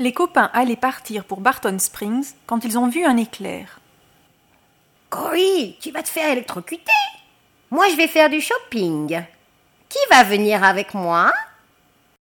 Les copains allaient partir pour Barton Springs quand ils ont vu un éclair. Cory, tu vas te faire électrocuter. Moi, je vais faire du shopping. Qui va venir avec moi?